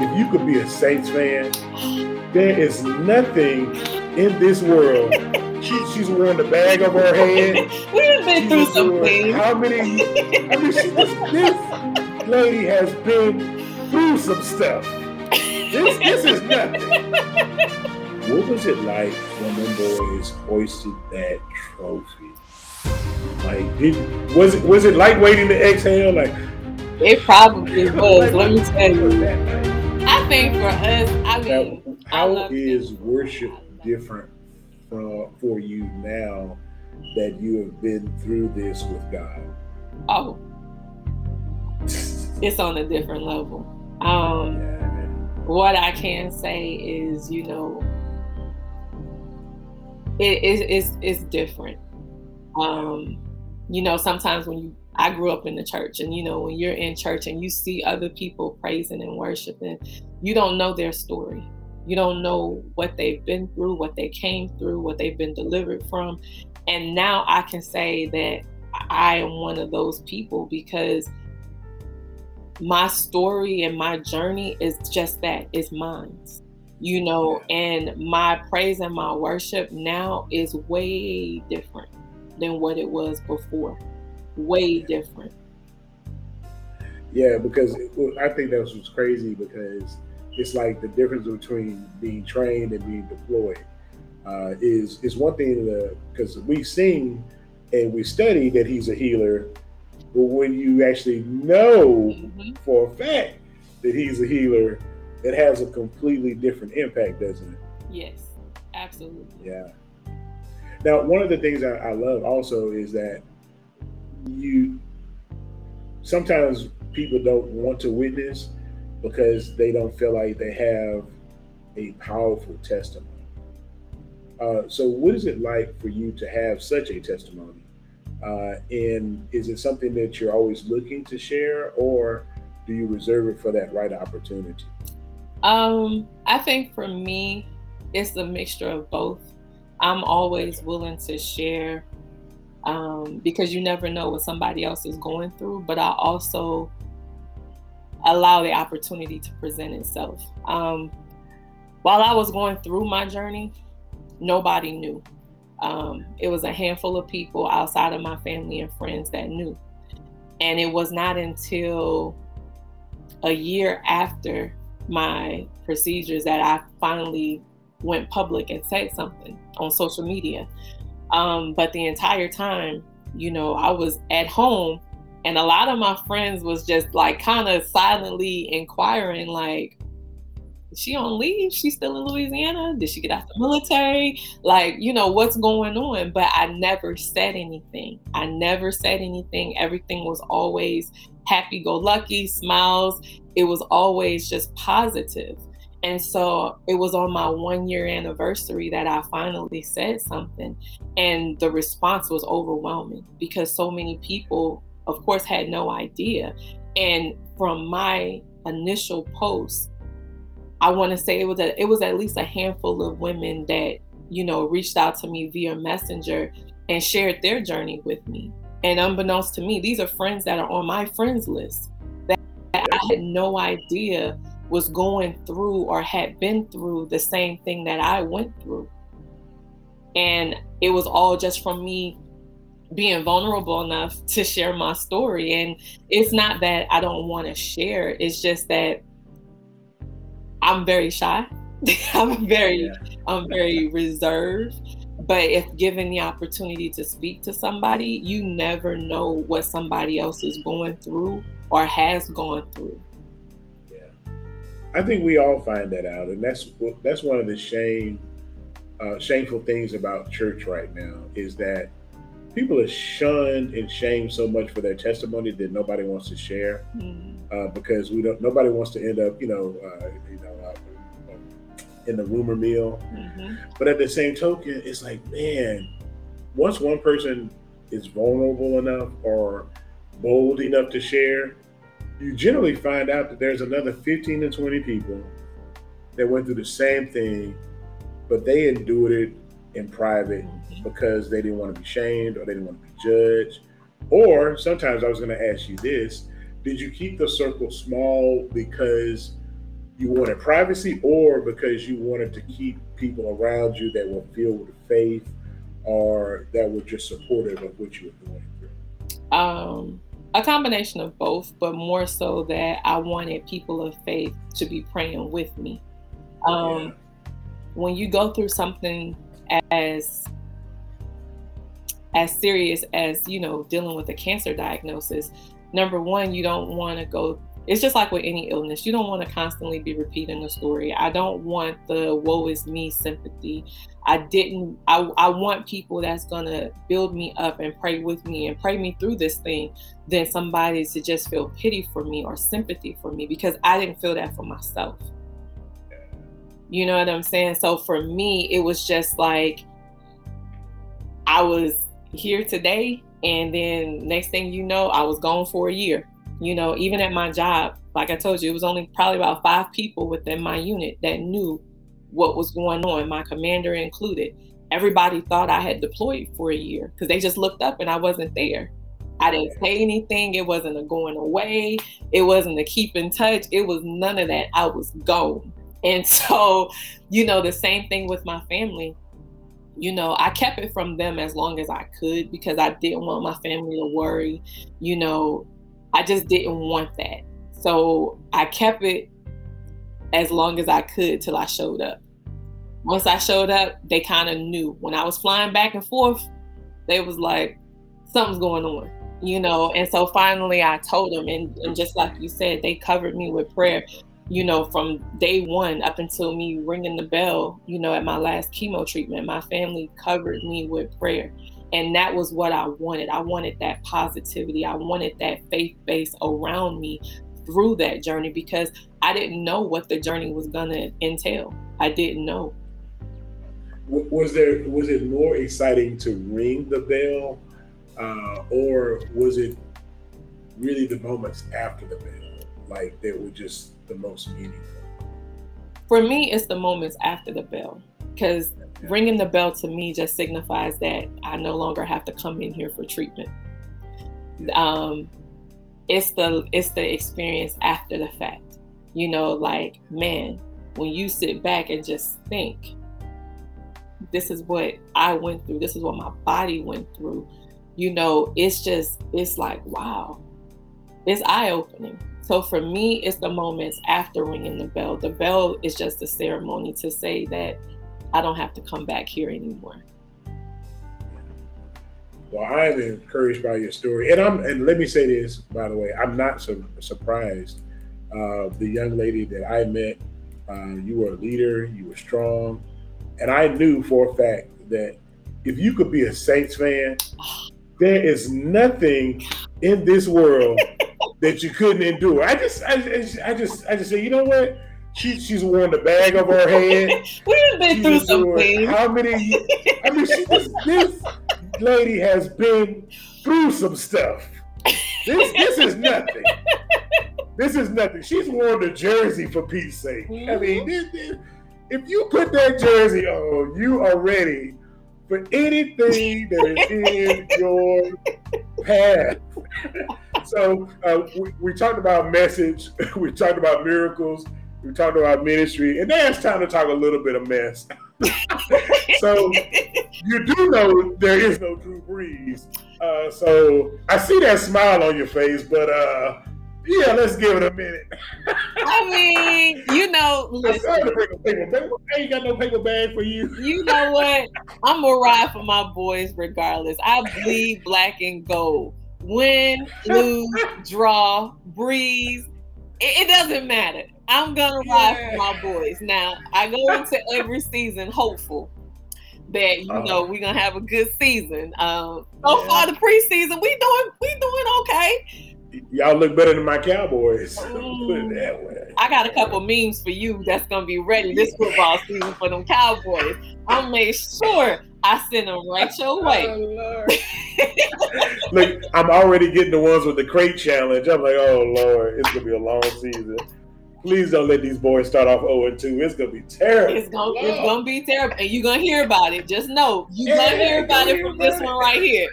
If you could be a Saints fan, there is nothing in this world. She, she's wearing the bag over her head. We've been through some things. How many? I mean, she, this, this lady has been through some stuff. This, this is nothing. What was it like when them boys hoisted that trophy? Like, did, was it was it like waiting to exhale? Like, It probably was. Let me tell you. I think for us, I mean, Now, I how love is it. worship different from, for you now that you have been through this with God? oh, it's on a different level. Um, Yeah, what I can say is, you know, it is it's, it's different. Um, you know, sometimes when you I grew up in the church, and you know, when you're in church and you see other people praising and worshiping, you don't know their story. You don't know what they've been through, what they came through, what they've been delivered from. And now I can say that I am one of those people because my story and my journey is just that it's mine you know and my praise and my worship now is way different than what it was before way different Yeah, because it, well, I think that's what's crazy because it's like the difference between being trained and being deployed uh, is is one thing because we've seen and we study that he's a healer, but when you actually know Mhm. for a fact that he's a healer, it has a completely different impact, doesn't it? yes absolutely Yeah. Now, one of the things I, I love also is that you sometimes people don't want to witness because they don't feel like they have a powerful testimony. Uh, so, what is it like for you to have such a testimony? Uh, and is it something that you're always looking to share, or do you reserve it for that right opportunity? um i think for me it's a mixture of both i'm always willing to share um, because you never know what somebody else is going through but i also allow the opportunity to present itself. Um, while i was going through my journey nobody knew. Um, it was a handful of people outside of my family and friends that knew. And it was not until a year after my procedures that I finally went public and said something on social media. Um, but the entire time, you know, I was at home and a lot of my friends was just like kind of silently inquiring, like, she on leave? She's still in Louisiana? Did she get out the military? Like, you know, what's going on? But I never said anything. I never said anything. Everything was always happy go lucky, smiles. It was always just positive. And so it was on my one year anniversary that I finally said something. And the response was overwhelming because so many people, of course, had no idea. And from my initial post, I want to say it was a, it was at least a handful of women that you know reached out to me via messenger and shared their journey with me. And unbeknownst to me, these are friends that are on my friends list that I had no idea was going through or had been through the same thing that I went through. And it was all just from me being vulnerable enough to share my story. And it's not that I don't want to share, it's just that I'm very shy. I'm very Yeah. I'm very reserved. But if given the opportunity to speak to somebody, you never know what somebody else is going through or has gone through. I think we all find that out, and that's that's one of the shame, uh, shameful things about church right now is that people are shunned and shamed so much for their testimony that nobody wants to share Mm, uh, because we don't. Nobody wants to end up, you know, uh, you know, uh, in the rumor mill. mhm. But at the same token, it's like, man, once one person is vulnerable enough or bold enough to share, you generally find out that there's another 15 to 20 people that went through the same thing, but they endured it in private because they didn't want to be shamed or they didn't want to be judged. Or sometimes I was going to ask you this did you keep the circle small because you wanted privacy or because you wanted to keep people around you that were filled with faith or that were just supportive of what you were going through? Um, a combination of both, but more so that I wanted people of faith to be praying with me. Um, yeah. When you go through something as as serious as you know dealing with a cancer diagnosis, number one, you don't want to go it's just like with any illness you don't want to constantly be repeating the story. I don't want the woe is me sympathy. I didn't i, I want people that's going to build me up and pray with me and pray me through this thing than somebody to just feel pity for me or sympathy for me because i didn't feel that for myself. You know what i'm saying? So for me it was just like i was here today and then next thing you know i was gone for a year you know, even at my job, like I told you, it was only probably about five people within my unit that knew what was going on, my commander included. Everybody thought I had deployed for a year because they just looked up and I wasn't there. I didn't say anything. It wasn't a going away. It wasn't a keep in touch. It was none of that. I was gone. And so, you know, the same thing with my family. You know, I kept it from them as long as I could because I didn't want my family to worry. You know, I just didn't want that. So I kept it as long as I could till I showed up. Once I showed up, they kind of knew. When I was flying back and forth, they was like, something's going on, you know. And so finally I told them, and, and just like you said, they covered me with prayer, you know, from day one up until me ringing the bell, you know, at my last chemo treatment. My family covered me with prayer. And that was what I wanted. I wanted that positivity. I wanted that faith base around me through that journey because I didn't know what the journey was going to entail. I didn't know. Was there was it more exciting to ring the bell, uh, or was it really the moments after the bell, like that were just the most meaningful? For me, it's the moments after the bell because ringing the bell to me just signifies that I no longer have to come in here for treatment. Um, it's the it's the experience after the fact. You know, like man, when you sit back and just think, this is what I went through. This is what my body went through. You know, it's just it's like wow, it's eye opening. So for me, it's the moments after ringing the bell. The bell is just a ceremony to say that I don't have to come back here anymore. Well, I am encouraged by your story, and I'm. And let me say this, by the way, I'm not su- surprised. Uh, the young lady that I met, uh, you were a leader, you were strong, and I knew for a fact that if you could be a Saints fan, there is nothing in this world that you couldn't endure. I just, I, I just, I just say, you know what? She, she's worn the bag over her head. We've been through some things. How many? I mean, she just, this lady has been through some stuff. This this is nothing. This is nothing. She's worn the jersey for Pete's sake. Mm-hmm. I mean, this, this, if you put that jersey on, you are ready for anything that is in your path. so uh, we, we talked about message. We talked about miracles we talked about ministry, and now it's time to talk a little bit of mess. so you do know there is no Drew Brees. Uh, so I see that smile on your face, but uh, yeah, let's give it a minute. I mean, you know, listen, I ain't got no paper bag for you. You know what? I'm gonna ride for my boys regardless. I bleed black and gold. Win, lose, draw, breeze. It, it doesn't matter. I'm gonna ride for my boys. Now I go into every season hopeful that you uh, know we're gonna have a good season. Um, so yeah. far the preseason, we doing we doing okay. Y'all look better than my Cowboys. Mm. I got a couple memes for you that's gonna be ready this football season for them Cowboys. I made sure I send them right your way. Oh, look, I'm already getting the ones with the crate challenge. I'm like, oh Lord, it's gonna be a long season. Please don't let these boys start off 0 and 2. It's gonna be terrible. It's gonna, it's gonna be terrible. And you're gonna hear about it. Just know you're yeah, gonna hear about it from this one right here.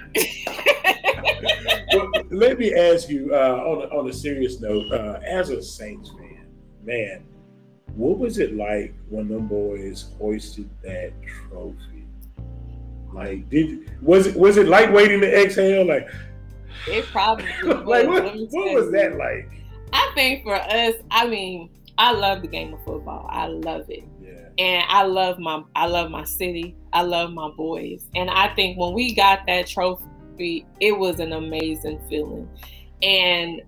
well, let me ask you uh, on, a, on a serious note, uh, as a Saints fan, man, what was it like when them boys hoisted that trophy? Like, did was it was it like waiting to exhale? Like, it probably was. like what, what was that like? I think for us, I mean, I love the game of football. I love it. And I love my I love my city. I love my boys. And I think when we got that trophy, it was an amazing feeling. And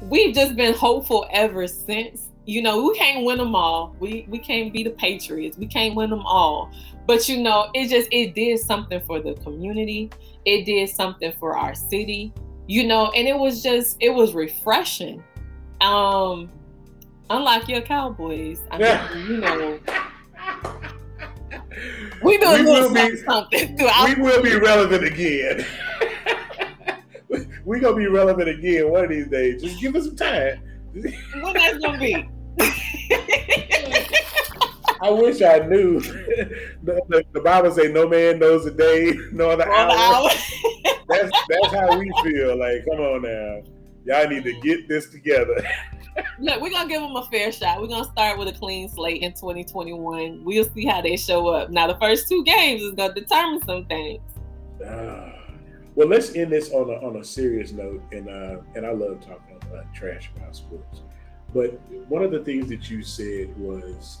we've just been hopeful ever since. You know, we can't win them all. We we can't be the Patriots. We can't win them all. But you know, it just it did something for the community. It did something for our city. You know, and it was just it was refreshing. Um unlike your Cowboys, I mean, you know, we do we will be, something. We will be relevant again. we gonna be relevant again one of these days. Just give us some time. When that's gonna be? I wish I knew. The, the, the, Bible say no man knows the day nor the hour. hour. that's that's how we feel. Like, come on now, y'all need to get this together. Look, we're gonna give them a fair shot. We're gonna start with a clean slate in 2021. We'll see how they show up. Now, the first two games is gonna determine some things. Uh, well, let's end this on a, on a serious note, and uh, and I love talking about trash about sports. But one of the things that you said was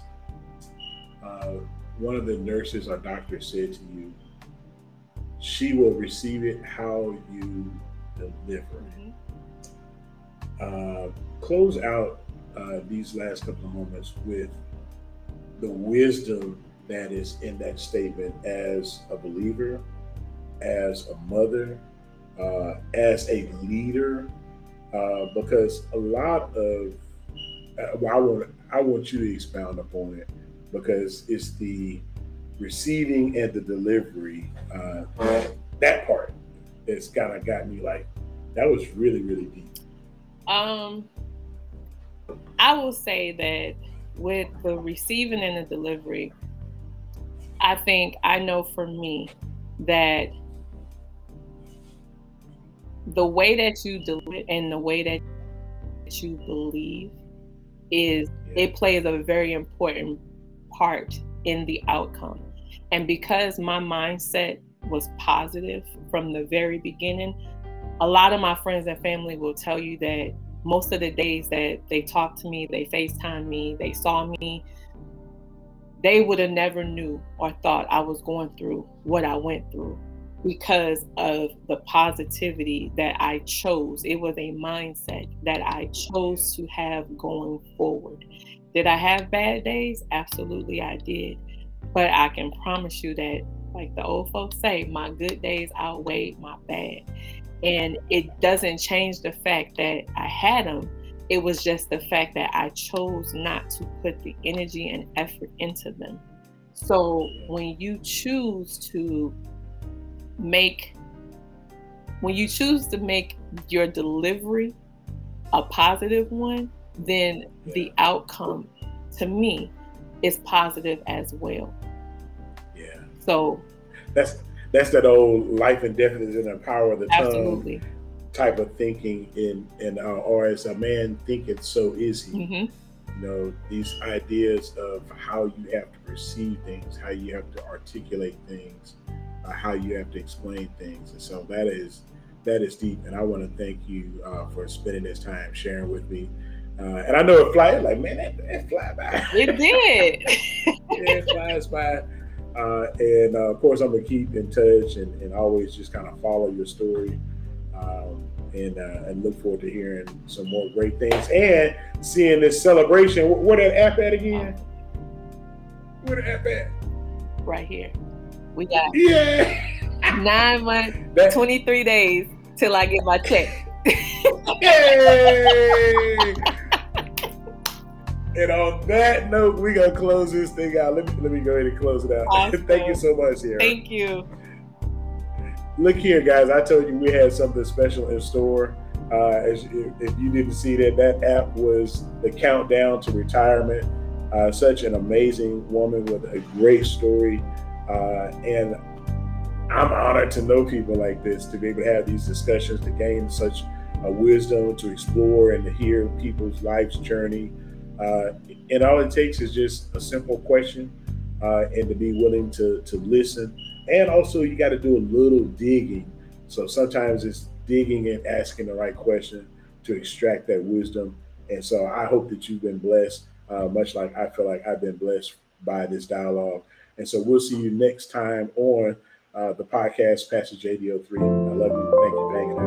uh, one of the nurses or doctors said to you, she will receive it how you deliver. Mm-hmm. Uh, close out uh, these last couple of moments with the wisdom that is in that statement as a believer, as a mother, uh, as a leader, uh, because a lot of uh, well, I want I want you to expound upon it because it's the receiving and the delivery uh, that, that part that's kind of got me like that was really really deep. Um, I will say that with the receiving and the delivery, I think I know for me that the way that you it and the way that you believe is it plays a very important part in the outcome. And because my mindset was positive from the very beginning, a lot of my friends and family will tell you that most of the days that they talked to me, they FaceTime me, they saw me, they would have never knew or thought I was going through what I went through because of the positivity that I chose. It was a mindset that I chose to have going forward. Did I have bad days? Absolutely, I did. But I can promise you that, like the old folks say, my good days outweighed my bad. And it doesn't change the fact that I had them. It was just the fact that I chose not to put the energy and effort into them. So when you choose to make, when you choose to make your delivery a positive one, then the outcome to me is positive as well. Yeah. So that's that's that old life and death is in the power of the Absolutely. tongue type of thinking in in uh, or as a man thinketh so is he. Mm-hmm. you know these ideas of how you have to perceive things how you have to articulate things uh, how you have to explain things. And so that is that is deep. And i want to thank you uh, for spending this time sharing with me. Uh, and i know it flies like man that, that fly by. It did. Yeah, it flies by uh, and uh, of course, I'm gonna keep in touch and, and always just kind of follow your story, um, and uh, and look forward to hearing some more great things and seeing this celebration. Where that app at again? Where the app at? Right here. We got yeah nine months, that, 23 days till I get my check. Yay! And on that note, we're gonna close this thing out. Let me let me go ahead and close it out. Awesome. Thank you so much, here. Thank you. Look here, guys. I told you we had something special in store. Uh, as if, if you didn't see that, that app was the countdown to retirement. Uh, such an amazing woman with a great story, uh, and I'm honored to know people like this, to be able to have these discussions, to gain such a wisdom, to explore and to hear people's life's journey. Uh, and all it takes is just a simple question uh, and to be willing to, to listen. And also, you got to do a little digging. So sometimes it's digging and asking the right question to extract that wisdom. And so I hope that you've been blessed, uh, much like I feel like I've been blessed by this dialogue. And so we'll see you next time on uh, the podcast, Pastor JD03. I love you. Thank you.